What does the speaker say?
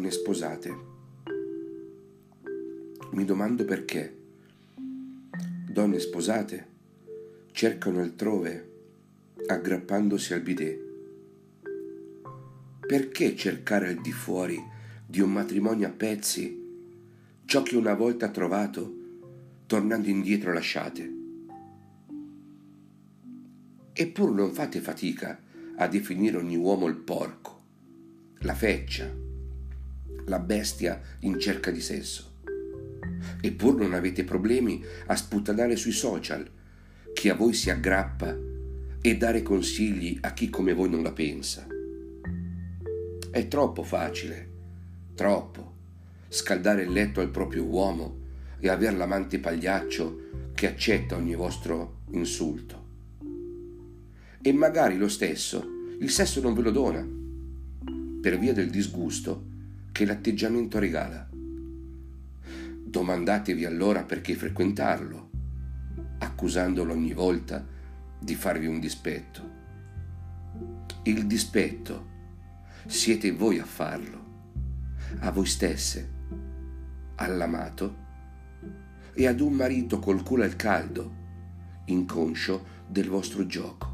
donne sposate. Mi domando perché. Donne sposate cercano altrove aggrappandosi al bidet. Perché cercare al di fuori di un matrimonio a pezzi ciò che una volta trovato, tornando indietro lasciate? Eppur non fate fatica a definire ogni uomo il porco, la feccia, la bestia in cerca di sesso. Eppur non avete problemi a sputtanare sui social chi a voi si aggrappa e dare consigli a chi come voi non la pensa. È troppo facile, troppo, scaldare il letto al proprio uomo e aver l'amante pagliaccio che accetta ogni vostro insulto. E magari lo stesso il sesso non ve lo dona, per via del disgusto che l'atteggiamento regala. Domandatevi allora perché frequentarlo, accusandolo ogni volta di farvi un dispetto. Il dispetto siete voi a farlo, a voi stesse, all'amato e ad un marito col culo al caldo, inconscio del vostro gioco.